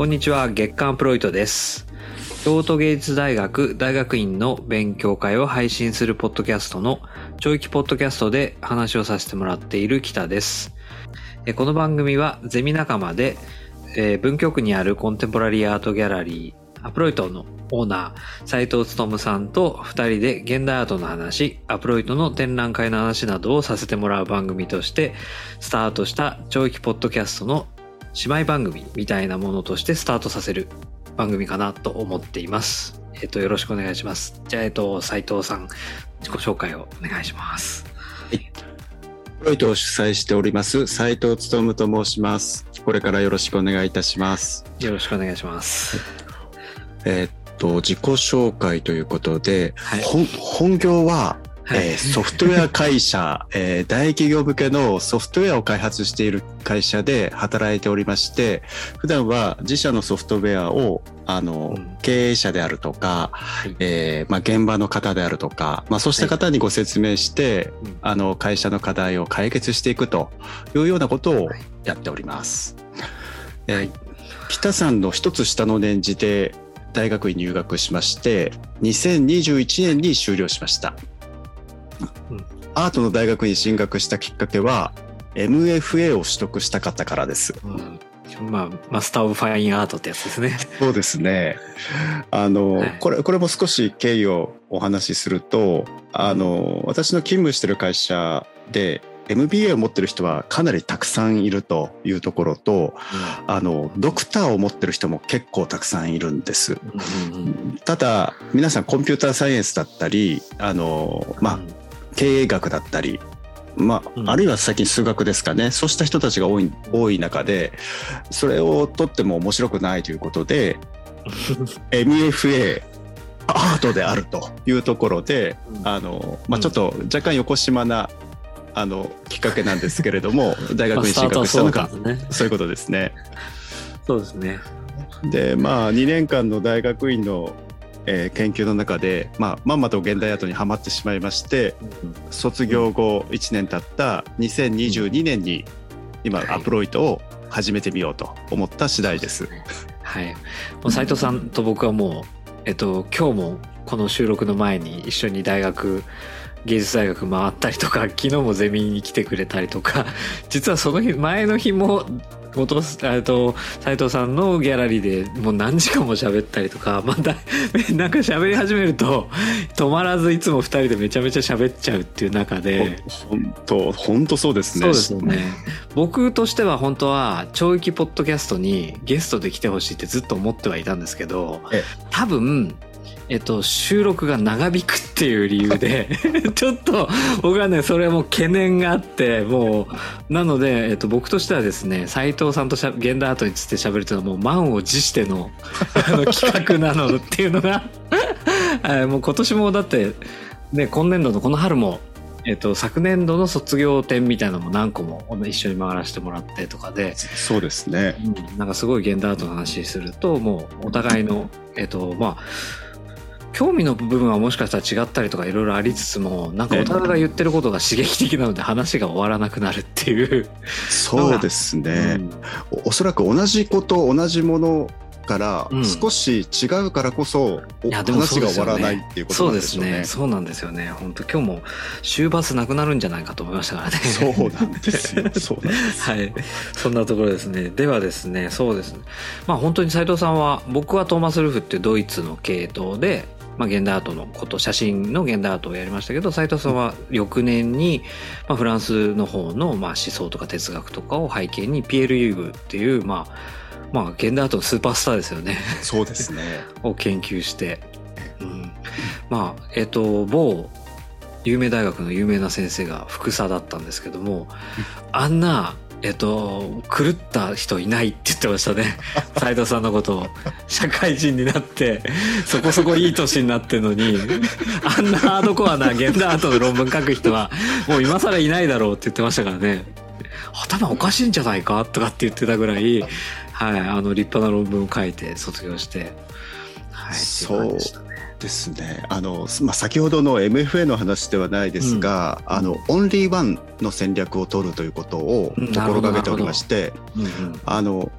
こんにちは、月刊 aaploit です。京都芸術大学大学院の勉強会を配信するポッドキャストの長期ポッドキャストで話をさせてもらっている北です。この番組はゼミ仲間で、えー文京区にあるコンテンポラリーアートギャラリー、 aaploit のオーナー、斉藤勉さんと二人で現代アートの話、 aaploit の展覧会の話などをさせてもらう番組として、スタートした長期ポッドキャストの姉妹番組みたいなものとしてスタートさせる番組かなと思っています。えっ、と、よろしくお願いします。じゃあ、えっ、と、斉藤さん、自己紹介をお願いします。プロイトを主催しております斉藤勉と申します。これからよろしくお願いいたします。よろしくお願いします。えーっと自己紹介ということで、はい本本業は、はいえーソフトウェア会社、えー大企業向けのソフトウェアを開発している会社で働いておりまして、普段は自社のソフトウェアをあの、うん経営者であるとか、はい。えーまあ、現場の方であるとか、まあ、そうした方にご説明して、うんあの会社の課題を解決していくというようなことをはいやっております。えーはい北さんの一つ下の年次で大学院入学しまして2021年に修了しました。うんアートの大学に進学したきっかけは MFA を取得したかったからです。うんまあ、 Master of Fine Art ってやつですね。そうですね。あの、はいこれ、これも少し経緯をお話しすると、あの、私の勤務してる会社で、MBA を持ってる人はかなりたくさんいるというところと、あの、ドクターを持ってる人も結構たくさんいるんです。うんうんうんただ、皆さんコンピューターサイエンスだったり、あの、まあ、経営学だったり、まあ、うんあるいは最近数学ですかね。そうした人たちが多い、多い中で、それを取っても面白くないということで、MFA アートであるというところで、うんあの、まあ、うんちょっと若干横島な、あの、きっかけなんですけれども、大学に進学したのが、まあスタートはそうですね。そういうことですね。そうですね。で、まあ、2年間の大学院の、えー研究の中で、まあ、まんまと現代アートにはまってしまいまして、卒業後1年経った2022年に今はいアプロイトを始めてみようと思った次第です。はい。もう斉藤さんと僕はもう、えっと、今日もこの収録の前に一緒に大学、芸術大学回ったりとか、昨日もゼミに来てくれたりとか、実はその日、前の日も、後藤えっと、斉藤さんのギャラリーでもう何時間も喋ったりとか、また、なんか喋り始めると、止まらずいつも二人でめちゃめちゃ喋っちゃうっていう中で、本当本当そうですね。そうですよね。僕としては本当は長域ポッドキャストにゲストで来てほしいってずっと思ってはいたんですけどええ、多分、えっと、収録が長引くっていう理由で、ちょっと僕はね、それはもう懸念があって、もう、なので、えっと、僕としてはですね、斉藤さんとしゃ現代アートについて喋るというのはもう満を持しての あの企画なのっていうのが、はいもう今年もだって、ね、今年度のこの春もえっと、昨年度の卒業展みたいなのも何個も一緒に回らせてもらってとかで、そうですね。うんなんかすごい現代アートの話するともうお互いのえっとまあ興味の部分はもしかしたら違ったりとかいろいろありつつもなんかお互いが言ってることが刺激的なので話が終わらなくなるっていう、そうですね。うんおおそらく同じこと同じものからうん少し違うからこそ、う話が終わらないっていうことなんですしょうね。ねそうなんですよね本当今日も終バスなくなるんじゃないかと思いましたからねそうなんですよ。そうなんです。はい。そんなところですね。ではですね、そうですね。まあ本当に斉藤さんは、僕はトーマス・ルフってドイツの系統で、まあ現代アートのこと、写真の現代アートをやりましたけど、斉藤さんは翌年に、まあフランスの方の、まあ思想とか哲学とかを背景に、ピエール・ユーグっていう、まあ、まあ現代アートのスーパースターですよね。そうですね。を研究して、うん、まあえっ、と某有名大学の有名な先生が副佐だったんですけども、あんなえっ、と狂った人いないって言ってましたね。斉藤さんのことを。社会人になってそこそこいい年になってるのにあんなハードコアな現代アートの論文書く人はもう今更いないだろうって言ってましたからね。頭おかしいんじゃないかとかって言ってたぐらい、はい、あの立派な論文を書いて卒業して、はい、ってい感じですね。あの、まあ、先ほどの MFA の話ではないですが、あの、オンリーワンの戦略を取るということをうん心がけておりまして、うんうんあの、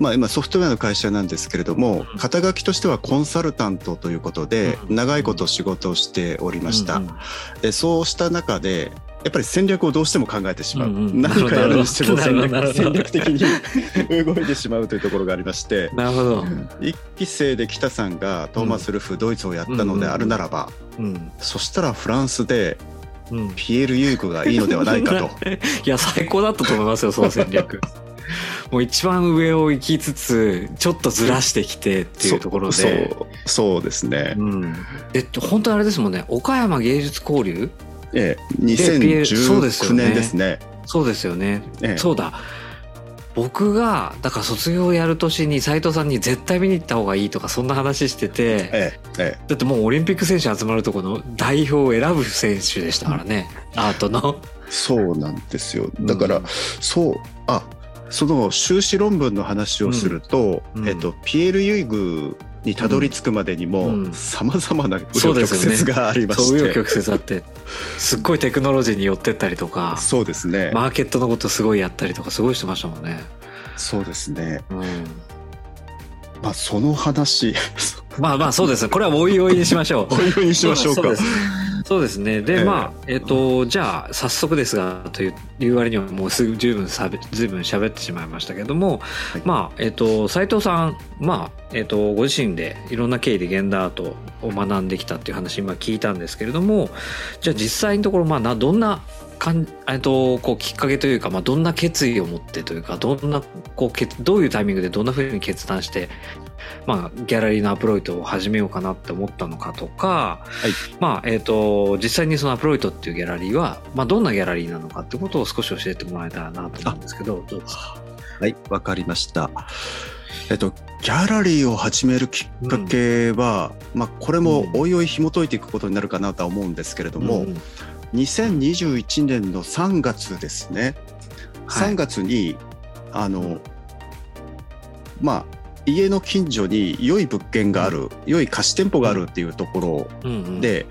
まあ、今ソフトウェアの会社なんですけれども肩書きとしてはコンサルタントということで長いこと仕事をしておりました。でそうした中でやっぱり戦略をどうしても考えてしまう、うんうん、何かやるにしても戦略戦略的に動いてしまうというところがありまして。なるほど。一期生で北さんがトーマス・ルフ、ドイツをやったのであるならば、うんうん、そしたらフランスでピエール・ユークがいいのではないかと。いや最高だったと思いますよその戦略。もう一番上を行きつつちょっとずらしてきてっていうところで。そうそうですね、うん、えっと本当にあれですもんね。岡山芸術交流ええ2019年ですね。そうですよね、ええ、そうだ。僕がだから卒業やる年に斎藤さんに絶対見に行った方がいいとかそんな話してて、ええええ、だってもうオリンピック選手集まるとこの代表を選ぶ選手でしたからね、うん、アートの。そうなんですよ。だから、うん、そうあその修士論文の話をすると、うん、えっと、ピエール・ユイグにたどり着くまでにもさまざまな紆余曲折がありまして、ね、曲折あってすっごいテクノロジーに寄ってったりとか。そうですね。マーケットのことすごいやったりとかすごいしてましたもんね。そうですね、うん、まあその話。まあまあそうです。これはおいおいにしましょう。おいおいにしましょうかそうですね。で、えー、まあ、えっ、ー、と、じゃあ、早速ですが、という割にはもうすぐ十分さべ、ずいぶん喋ってしまいましたけども、はい、まあ、えっ、ー、と、斉藤さん、まあ、えっ、と、ご自身でいろんな経緯で現代アートを学んできたっていう話、今聞いたんですけれども、じゃあ実際のところ、まあ、な、どんなかんえっと、こうきっかけというか、まあ、どんな決意を持ってというかどんなこうけどういうタイミングでどんなふうに決断してまあ、ギャラリーのアプロイトを始めようかなって思ったのかとか、はい、まあ、えっ、ー、と、実際にそのアプロイトっていうギャラリーは、まあ、どんなギャラリーなのかってことを少し教えてもらえたらなと思うんですけど、どうですか？はい、わかりました。えっと、ギャラリーを始めるきっかけは、うん、まあ、これもおいおい紐解いていくことになるかなとは思うんですけれども、うん、2021年の3月ですね、はい、3月にあのまあ家の近所に良い物件がある、良い貸し店舗があるっていうところで、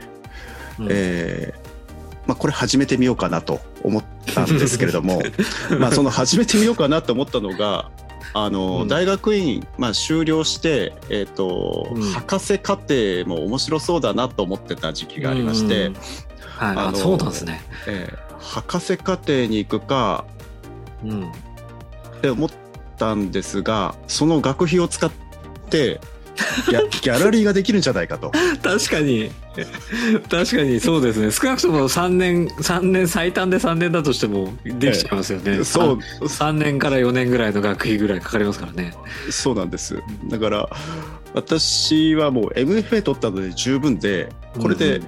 えまあ、これ始めてみようかなと思ったんですけれども まあその始めてみようかなと思ったのがあの、大学院、まあ、修了して、えーと、うん、博士課程も面白そうだなと思ってた時期がありまして、はい、あのそうなんですね、えー、博士課程に行くか、うん、って思ったんですがその学費を使ってギャギャラリーができるんじゃないかと。確かに。確かに。そうですね。少なくとも3年3年最短で3年だとしてもできちゃいますよね、ええ、そう。3, 3年から4年ぐらいの学費ぐらいかかりますからね。そうなんです。だから私はもう MFA 取ったので十分でこれで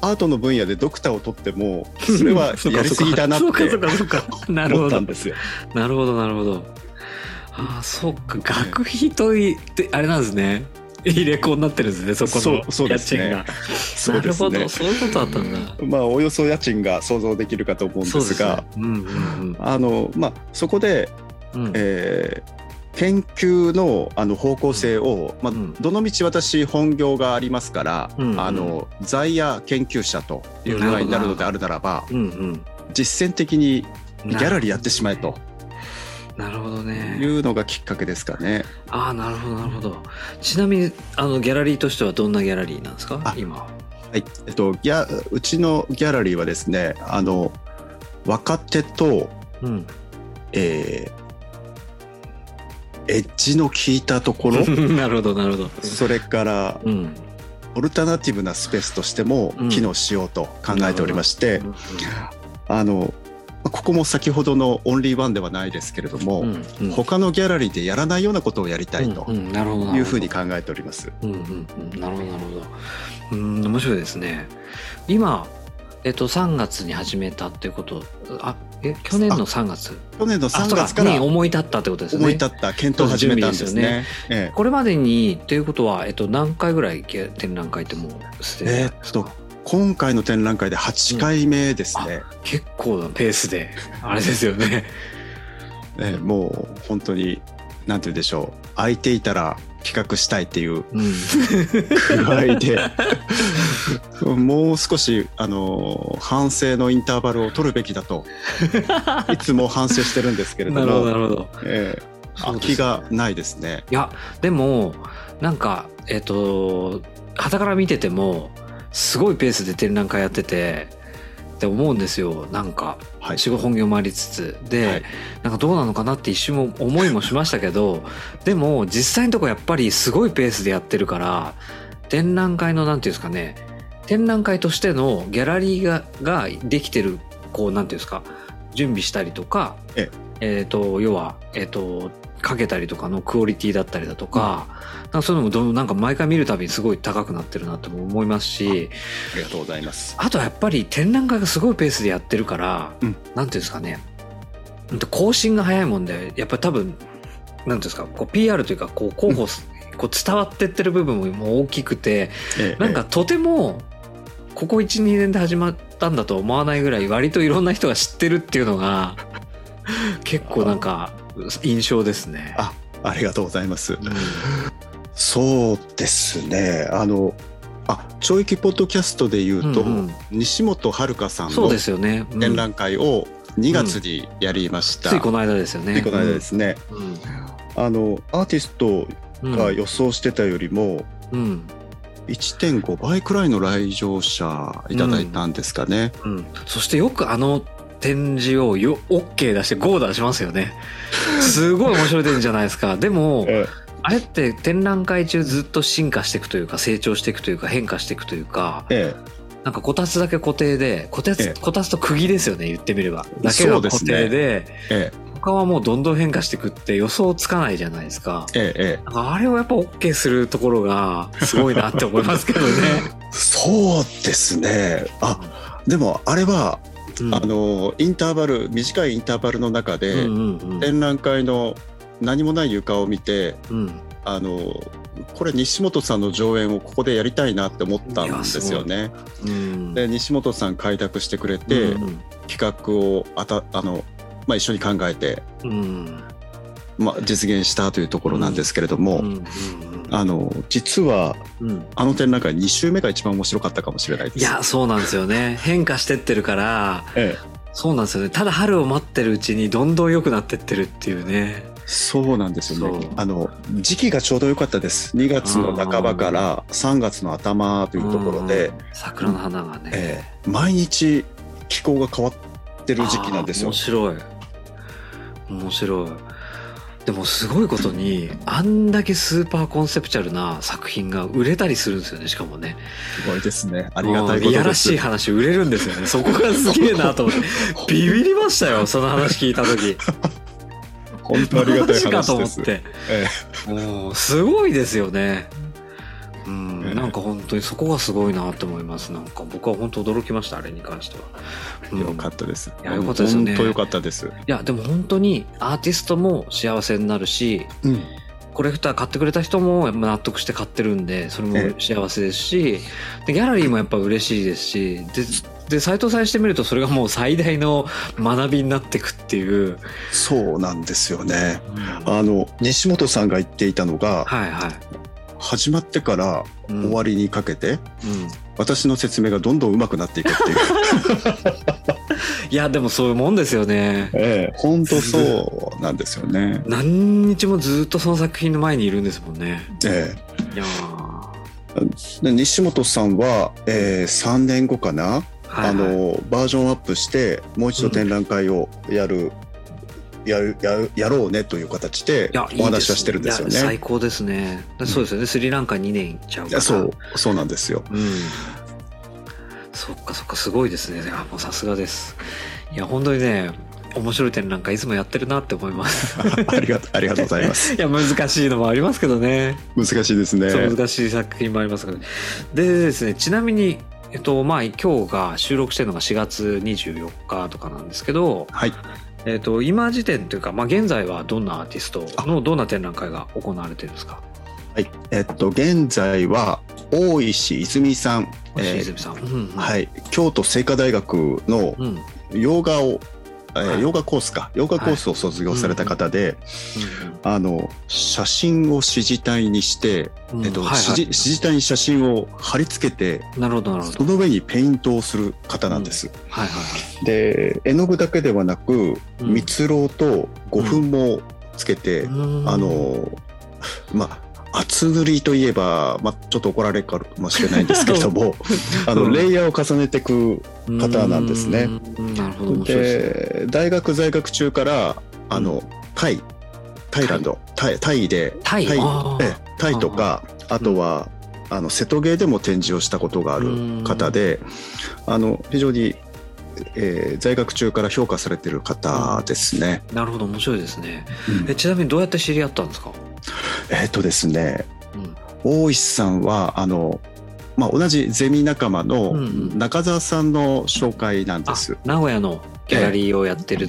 アートの分野でドクターを取ってもそれは やりすぎだなって思ったんですよ。なるほどなるほど。ああそっか。学費といってあれなんですね入れ子になってるんですねそこの家賃が、ね、なるほどそういうことだったんだ。まあおよそ家賃が想像できるかと思うんですがあのまあそこで、うん、えー研究のあの方向性を、まあ、どのみち私本業がありますから、うんうん、あの在野研究者という具合になるのであるならば、うんうん、実践的にギャラリーやってしまえと。なるほどね。いうのがきっかけですかね。ああ、なるほど、なるほど。ちなみに、あの、ギャラリーとしてはどんなギャラリーなんですか？今。はい。えっと、ギャ、うちのギャラリーはですね、あの、若手と、うん、えー、エッジの効いたところ なるほどなるほどそれから、うん、オルタナティブなスペースとしても機能しようと考えておりまして、うん、あのここも先ほどのオンリーワンではないですけれども、うんうん、他のギャラリーでやらないようなことをやりたいというふうに考えております。うんうんうん、なるほどなるほど。うん面白いですね。今えっと3月に始めたっていうことあえ去年の3月？去年の3月からに思い立ったってことですね。思い立った検討を始めたんですね、ね。ええ、これまでにということは、えっと、何回ぐらい展覧会ってもうすでにえっと今回の展覧会で8回目ですね、うん、結構なペースで あれですよね。ねもう本当になんて言うでしょう。空いていたら企画したいっていう、うん、具合で。もう少しあの反省のインターバルを取るべきだと いつも反省してるんですけれどもなるほどなるほど、えー空きがないですね。いやでもなんかえっ、と傍から見ててもすごいペースで展覧会やっててって思うんですよ。なんかはい。仕事本業もありつつ。で、はい。なんかどうなのかなって一瞬も思いもしましたけどでも実際のとこやっぱりすごいペースでやってるから展覧会のなんていうんですかね。展覧会としてのギャラリーがができてるこうなんていうんですか。準備したりとかええ。っ、と要はえっ、とかけたりとかのクオリティだったりだとか,、なんかそういうのもどんなんか毎回見るたびにすごい高くなってるなとも思いますしありがとうございます。あとはやっぱり展覧会がすごいペースでやってるから、うん。なんていうんですかね。更新が早いもんでやっぱり多分なんていうんですかこう PR というかこう広報す、こう伝わってってる部分も大きくてええなんかとてもここ12年で始まったんだと思わないぐらい割といろんな人が知ってるっていうのが 結構なんか印象ですね。あありがとうございます。うんそうですね。あの、あ、懲役ポッドキャストで言うと、うんうん西本遥さんそうのですよね。うん展覧会を2月にやりました。ついこの間ですよね。ついこの間ですね。うん。あの、アーティストうんが予想してたよりも、うん1.5倍くらいの来場者いただいたんですかね。うん、そしてよくあの展示をよ OK 出して GO 出しますよね。すごい面白い展示じゃないですか。でもえあれって展覧会中ずっと進化していくというか成長していくというか変化していくというかえなんかこたつだけ固定でこたつ,、ええ。こたつと釘ですよね言ってみれば。だけが固定でええ。他はもうどんどん変化していくって予想つかないじゃないですか。ええええ。なんかあれをやっぱ OK するところがすごいなって思いますけどね。そうですね。あ、でもあれは、うん。あの、インターバル、短いインターバルの中で、うんうんうん。展覧会の何もない床を見て、うん。あの、これ西本さんの上演をここでやりたいなって思ったんですよね。う。ん。で、西本さん開拓してくれて、うん企画をあた、あの、まあ、一緒に考えて、うん。まあ、実現したというところなんですけれども、うんうんあの、実は、うん。うんあの展覧会2週目が一番面白かったかもしれないです。いやそうなんですよね。変化してってるからええ、そうなんですよね。ただ春を待ってるうちにどんどん良くなってってるっていうね。そうなんですよね。あの、時期がちょうど良かったです。2月の半ばから3月の頭というところでうん、桜の花がね、ええ。毎日気候が変わってる時期なんですよ。面。白い。面白いでもすごいことにあんだけスーパーコンセプチャルな作品が売れたりするんですよねしかもね。すごいですね。ありがたいもうことです。いやらしい話売れるんですよね。そこがすげえなと思って。ビビりましたよ その話聞いた時。本当ありがたいマジかと話です。思って。え。もうすごいですよねうん、ええ。なんか本当にそこがすごいなって思います。なんか僕は本当驚きましたあれに関しては、うん。えよかったです。いやよかったですよね。本当よかったです。いやでも本当にアーティストも幸せになるしうん。コレクター買ってくれた人も納得して買ってるんでそれもえ幸せですしでギャラリーもやっぱ嬉しいですしでで斉藤さんにしてみるとそれがもう最大の学びになっていくっていう、そうなんですよね。はいあの、西本さんが言っていたのが、はい、始まってからうん。終わりにかけて、うん。私の説明がどんどん上手くなっていくっていう。いやでもそういうもんですよね。ええ、本当そうなんですよね。何日もずっとその作品の前にいるんですもんね。えいや西本さんは、えー、3年後かな、はいはい。あのバージョンアップしてもう一度展覧会をやる、やるやるやろうねという形でお話はしてるんですよいや最ね。高ですね。そうですよね、スリランカ2年行っちゃうから。そうそうなんですよ。うん。そっかそっかすごいですね。あもうさすがです。いや本当にね面白い展覧会いつもやってるなって思います。ありがとうありがとうございます。いや難しいのもありますけどね。難しいですね。難しい作品もありますけど。でですねちなみにえっとまあ今日が収録してるのが4月24日とかなんですけど、はい。えっと今時点というか、まあ、現在はどんなアーティストのどんな展覧会が行われてるんですか？はい。えっと現在は大石泉さん、えー石泉さん、うんうん。はい。京都精華大学の洋画を、えーはい。洋画コースか。洋画コースを卒業された方で、あの写真を指示体にして、うん。えっと体に写真を貼り付けてなるほどなるほど。その上にペイントをする方なんです。はいはいで絵の具だけではなくうん。蜜蝋と胡粉もつけて、うん。あのまあ厚塗りといえば、まあ、ちょっと怒られるかもしれないんですけれども あのうん。レイヤーを重ねていくパターンなんですね。うん。なるほど。で大学在学中からあの、タイタイランドタイ。タイでタイ？タイとかあとは、あの瀬戸芸でも展示をしたことがある方であの非常に、えー在学中から評価されてる方ですね。なるほど面白いですね。うん。えちなみにどうやって知り合ったんですか、えっ、とですねうん。大石さんはあの、まあ、同じゼミ仲間のうんうん。中澤さんの紹介なんであす。名古屋のギャラリーをやってる、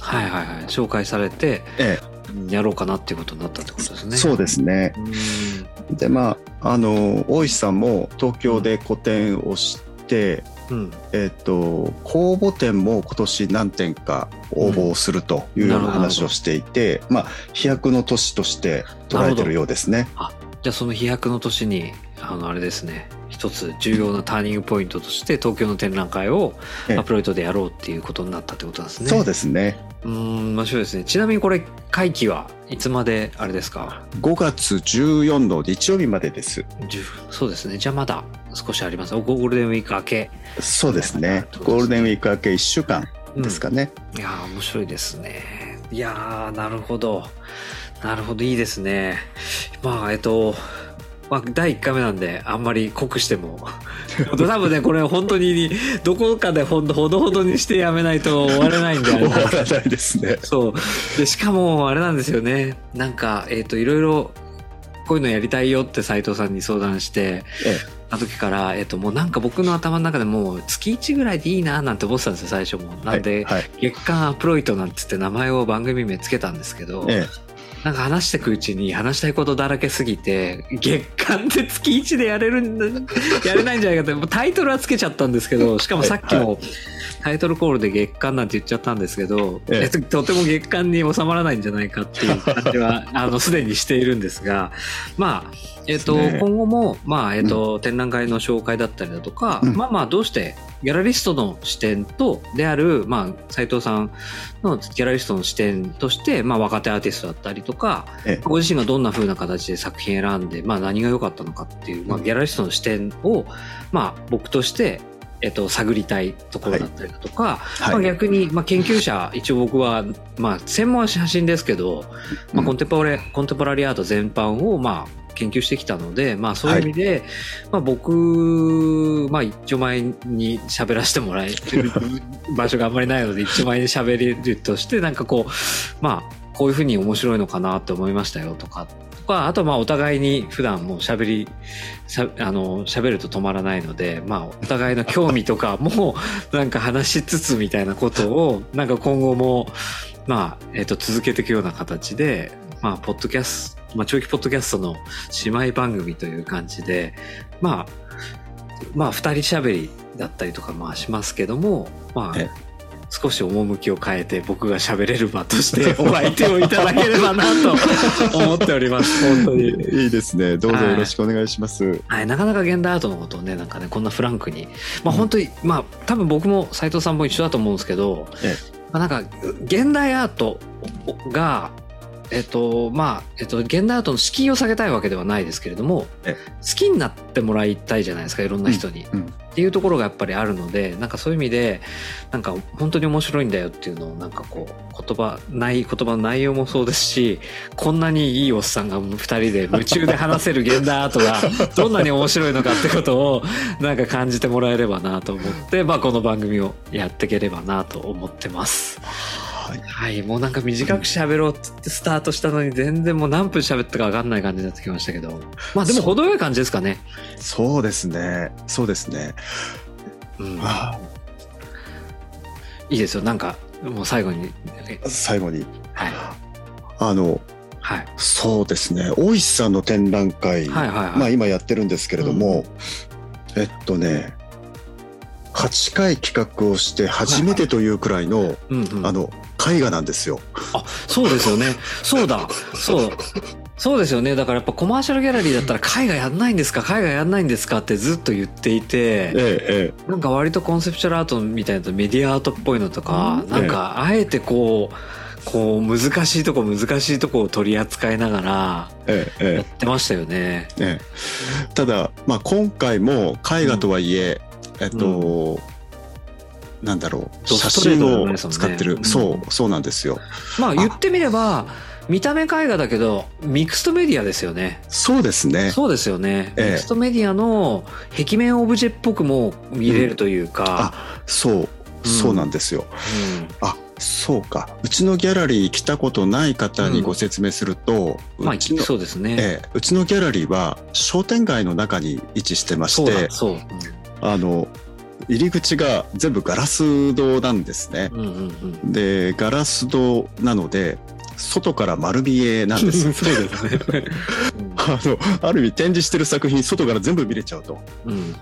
はいはいはい。紹介されてえやろうかなっていうことになったってことですね。え、そうですね。うん。でまああの大石さんも東京で個展をして、うんえっ、と公募展も今年何点か応募をするというような話をしていて、まあ飛躍の年として捉えてるようですね。じゃあその飛躍の年にあのあれですね一つ重要なターニングポイントとして東京の展覧会をええアプロイトでやろうっていうことになったってことなんですね。そうですね。うーん面白いですね。ちなみにこれ会期はいつまであれですか？5月14の日曜日までです。10そうですね。じゃあまだ少しあります。ゴールデンウィーク明け。そうですね。ゴールデンウィーク明け1週間ですかね。いやー面白いですね。いやーなるほど。なるほど。いいですね。まあえっとまあ、第1回目なんであんまり濃くしても。多分ねこれ本当にどこかでほんとほどほどにしてやめないと終われないんで終わらないですね。そう。でしかもあれなんですよね。なんかえっ、といろいろこういうのやりたいよって斉藤さんに相談してえた時から、えっともうなんか僕の頭の中でもう月1ぐらいでいいななんて思ってたんですよ最初も。なんで、はいはい。月間アプロイトなんつって名前を番組名つけたんですけど、えなんか話してくうちに話したいことだらけすぎて月間で月1でやれるんだやれないんじゃないかってタイトルはつけちゃったんですけどしかもさっきもタイトルコールで月間なんて言っちゃったんですけど、ええ。えっととても月間に収まらないんじゃないかっていう感じはあのすでにしているんですがまあえっと今後も、まあえっと展覧会の紹介だったりだとか、うん。まあまあどうしてギャラリストの視点とである、まあ、斉藤さんのギャラリストの視点として、まあ、若手アーティストだったりとかええ。ご自身がどんな風な形で作品選んで、まあ、何が良かったのかっていう、まあ、うんギャラリストの視点を、まあ、僕として、えっと、探りたいところだったりだとか、まあ、はい。逆に、まあ、研究者一応僕は、まあ、専門は写真ですけど、まあ、うんコンテンポラリコンテンポラリーアート全般を、まあ、研究してきたので、まあ、そういう意味で、まあ、僕、まあ、一丁前に喋らせてもらえる場所があんまりないので、一丁前に喋れるとして、なんかこう、まあ、こういうふうに面白いのかなって思いましたよとか、とか、あとまあお互いに普段もう喋り、しゃあの、喋ると止まらないので、まあお互いの興味とか もなんか話しつつみたいなことを、なんか今後も、まあ、えっ、と、続けていくような形で、まあ、ポッドキャスト、まあ、長期ポッドキャストの姉妹番組という感じで、まあ、まあ、二人喋りだったりとか、まあ、しますけども、まあえ、少し趣を変えて僕が喋れる場として お相手をいただければなと 思っております。本当に。いいですね。どうぞよろしくお願いします。はい、なかなか現代アートのことをね、なんかね、こんなフランクに。まあ本当に、まあ多分僕も斉藤さんも一緒だと思うんですけど、えまあなんか、現代アートが、えっと、まあ、えっと、現代アートの敷居を下げたいわけではないですけれども、え好きになってもらいたいじゃないですか、いろんな人に。うんっていうところがやっぱりあるので、なんかそういう意味で、なんか本当に面白いんだよっていうのを、なんかこう、言葉、ない、言葉の内容もそうですし、こんなにいいおっさんが二人で夢中で話せる現代アートがどんなに面白いのかってことを、なんか感じてもらえればなと思って、まあこの番組をやっていければなと思ってます。はい。はい、もうなんか短く喋ろうっつってスタートしたのに全然もう何分喋ったか分かんない感じになってきましたけど。まあでも程よい感じですかね。そうですね。そうですね。うん。あいいですよ。なんか、もう最後に。え最後に。はい。あの、はい。そうですね。大石さんの展覧会、はいはいはい。まあ今やってるんですけれども、えっとね、8回企画をして初めてというくらいの、うんうん、あの、絵画なんですよ。あ、そうですよね。そうだ。そう。そうですよね。だからやっぱコマーシャルギャラリーだったら絵画やんないんですか？絵画やんないんですかってずっと言っていて、ええ、えなんか割とコンセプチュアルアートみたいなとメディアアートっぽいのとか、うんなんかあえてこう、こう難しいとこ難しいとこを取り扱いながらええやってましたよね。ええただ、まあ、今回も絵画とはいえ、えっと、なんだろうド写真を使ってる、うんそうそうなんですよ。まあ言ってみれば見た目絵画だけどミクストメディアですよね。そうですね。そうですよね。ええ。ミクストメディアの壁面オブジェっぽくも見れるというか。そうそうなんですよ、あそうか。うちのギャラリー来たことない方にご説明すると、うん。まあそうですね。ええうちのギャラリーは商店街の中に位置してましそうてだそう。あの入り口が全部ガラス戸なんですね。うんうんうんでガラス戸なので外から丸見えなんですよ そうですね。あのある意味展示してる作品外から全部見れちゃうと。うん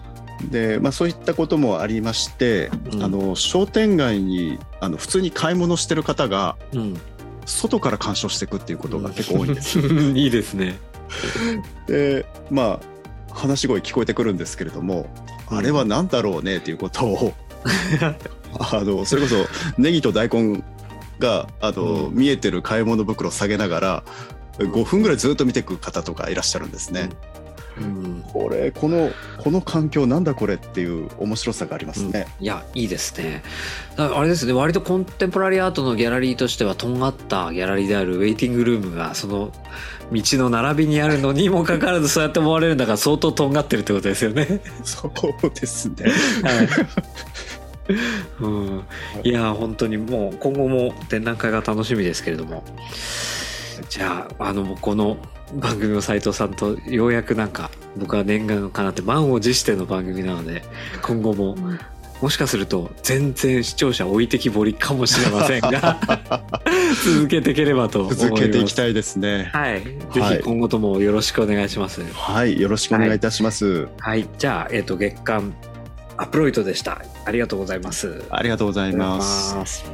で、まあ、そういったこともありまして、うんあの商店街にあの普通に買い物してる方がうん。外から鑑賞していくっていうことが結構多いんです。う んいいですね。でまあ話し声聞こえてくるんですけれども、うんあれは何だろうねっていうことを あのそれこそネギと大根があの、うん。見えてる買い物袋下げながら5分ぐらいずっと見ていく方とかいらっしゃるんですね。うん。これこのこの環境なんだこれっていう面白さがありますね。いやいいですね。あれですね。割とコンテンポラリーアートのギャラリーとしてはとんがったギャラリーであるウェイティングルームがその道の並びにあるのにもかかわらずそうやって思われるんだから相当とんがってるってことですよね。そうですね。はい。うん、いや本当にもう今後も展覧会が楽しみですけれども。じゃああのこの番組を斉藤さんとようやくなんか僕は念願かなって満を持しての番組なので今後ももしかすると全然視聴者置いてきぼりかもしれませんが 続けていければと思います。続けていきたいですね。はい。ぜひ今後ともよろしくお願いします。はい、よろしくお願いいたします。はい。じゃあ、えっと月間アプロイトでした。ありがとうございます。ありがとうござい。ます